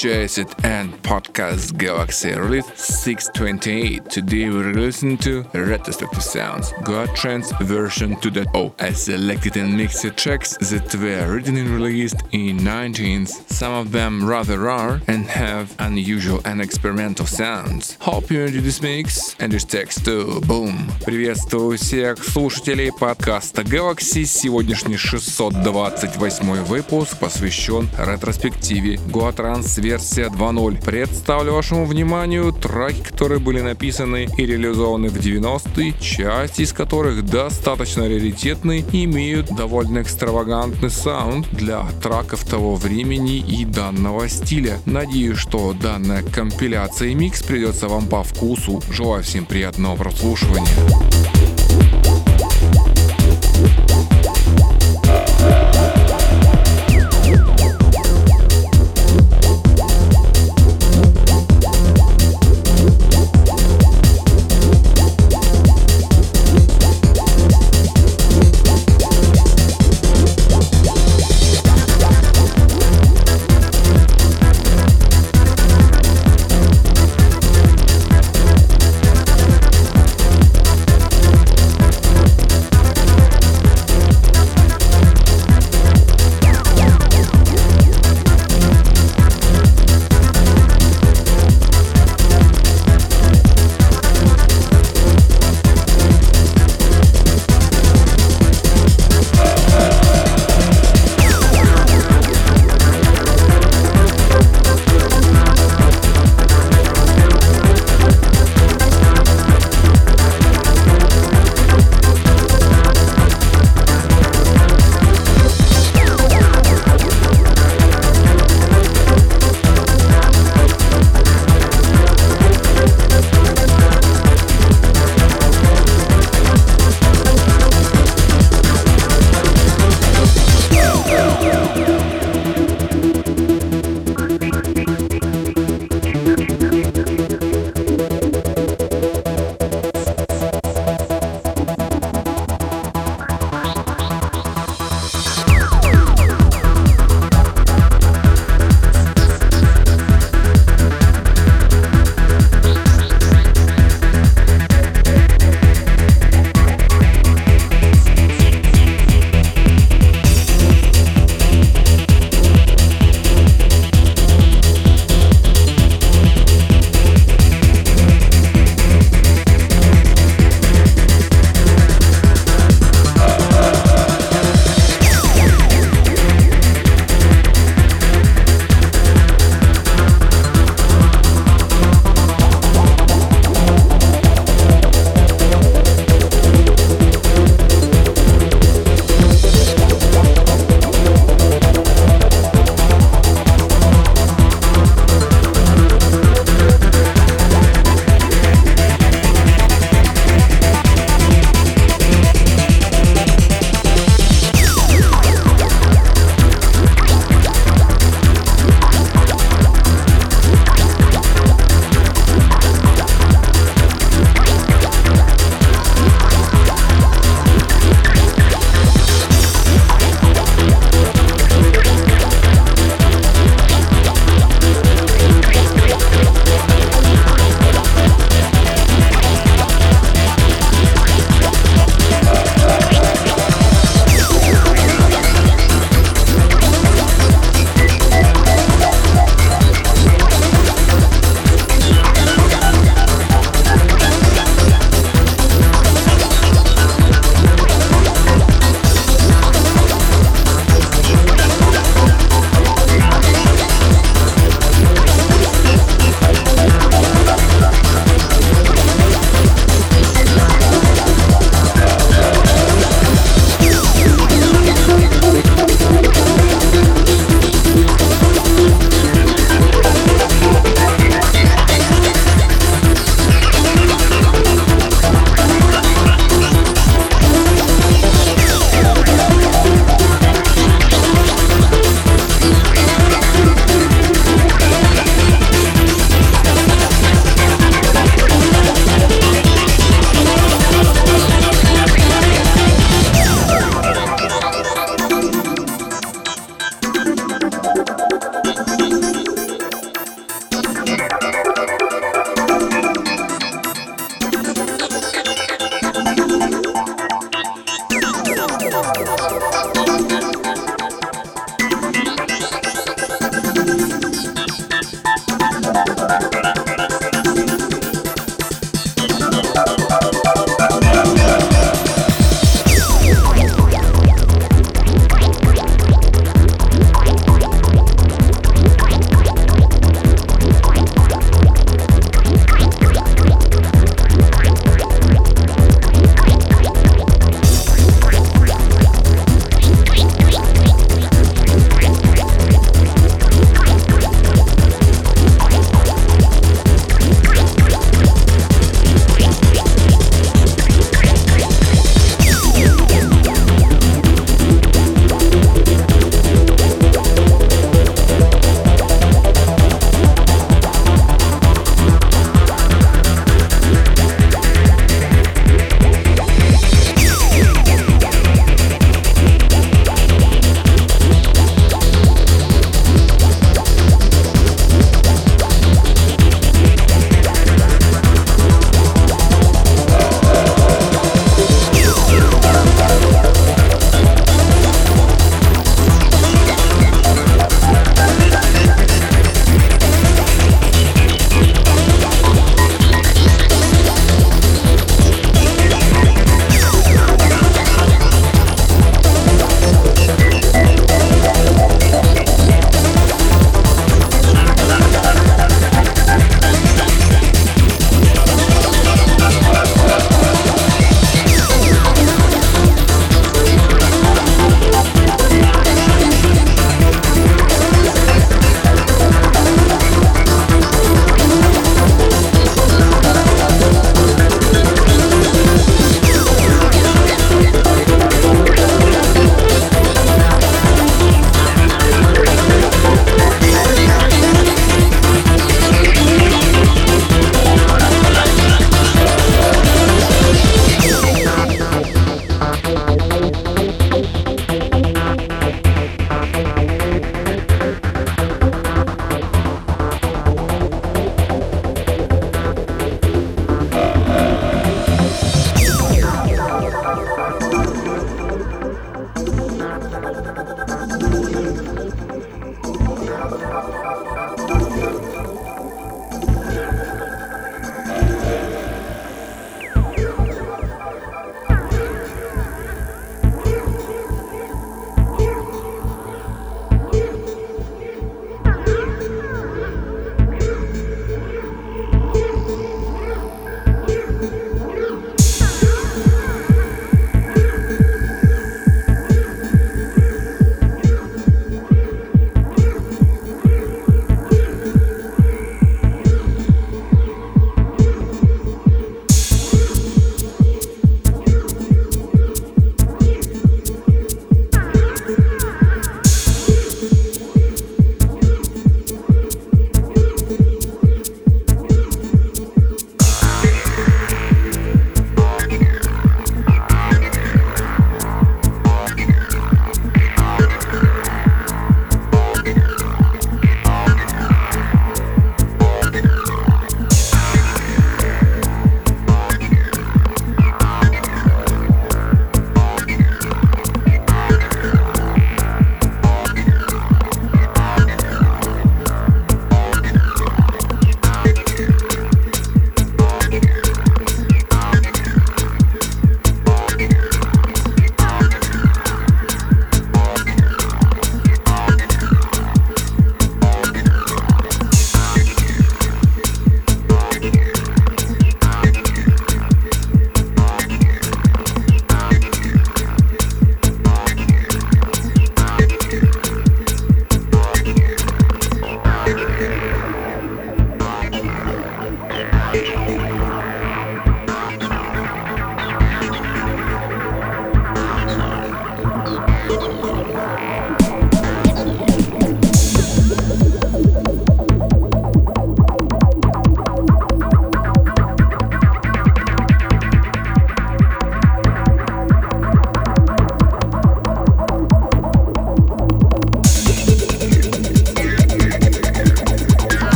J's and End Podcast Galaxy release 628. Today we're listening to retrospective sounds, God Trance version 2.0. I selected and mixed tracks that were originally released in 19th, some of them rather rare and have unusual and experimental sounds. Hope you enjoy this mix and this text too. Boom! Приветствую всех слушателей подкаста Galaxy. Сегодняшний 628 выпуск посвящен ретроспективе God Trance версия 2.0. Представлю вашему вниманию треки, которые были написаны и реализованы в 90-е, части из которых достаточно раритетны и имеют довольно экстравагантный саунд для траков того времени и данного стиля. Надеюсь, что данная компиляция и микс придется вам по вкусу. Желаю всем приятного прослушивания.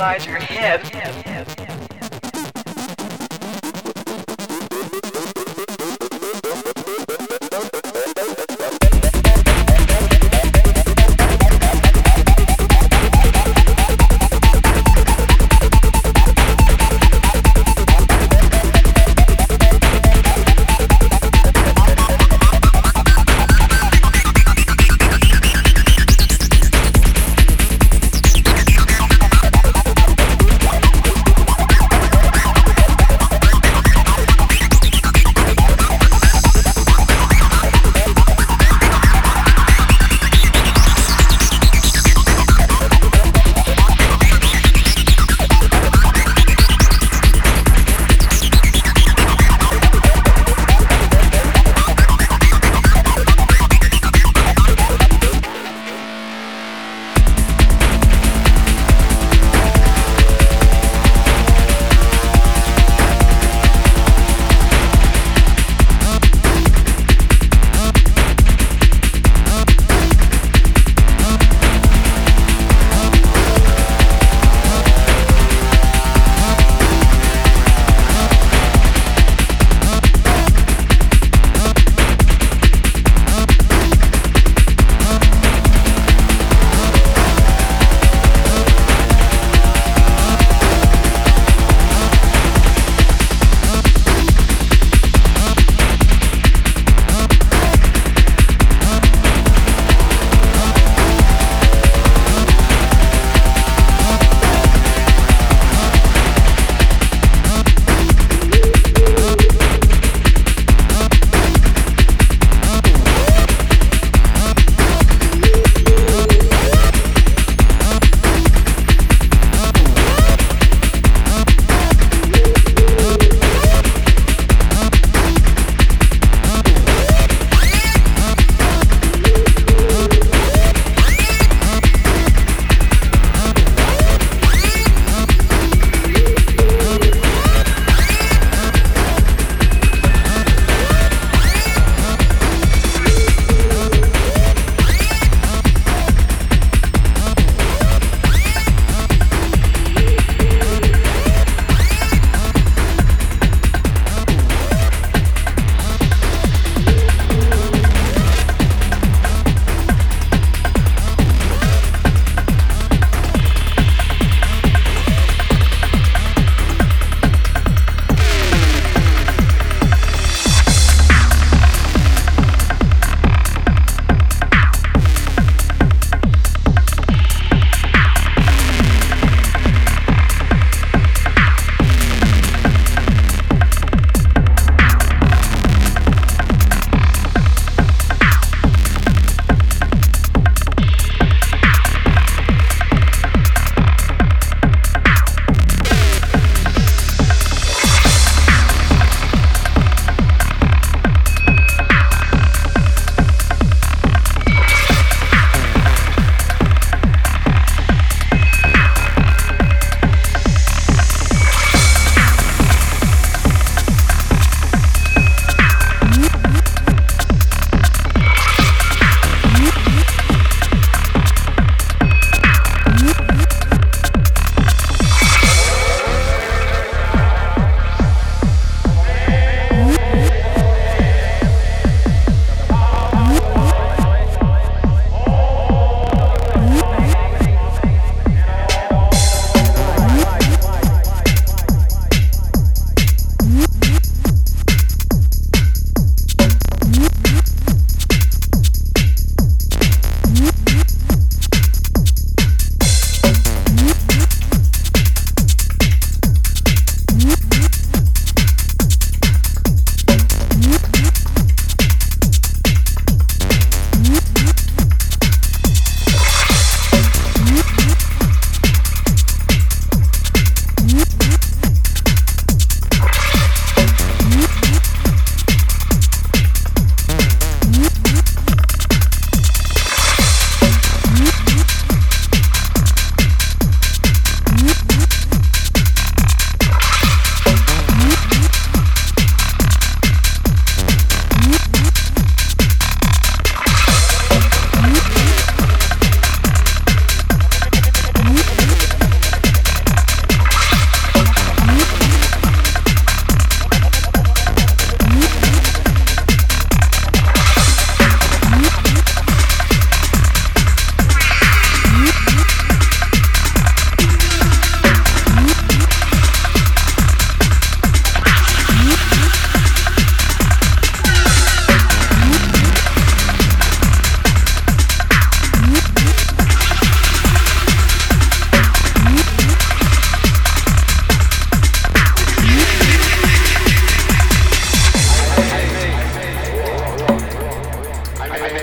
Slide.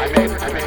I made, I made.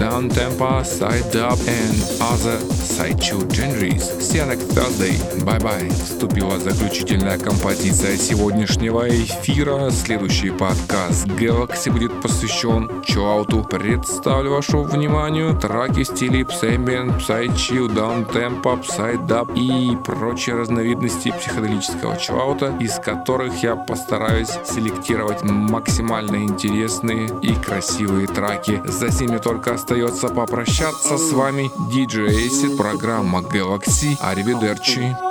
down tempo, side dub, and other side chill genres. See you next Thursday. Bye-bye. Вступила Заключительная композиция сегодняшнего эфира. Следующий подкаст Galaxy будет посвящен чоауту. Представлю вашему вниманию траки в стиле Psyambient, Psychill, Downtempo, Psydub и прочие разновидности психоделического чоаута, из которых я постараюсь селектировать максимально интересные и красивые траки. За ними только остается попрощаться с вами DJ Acid, программа Galaxy. Аривидерчи.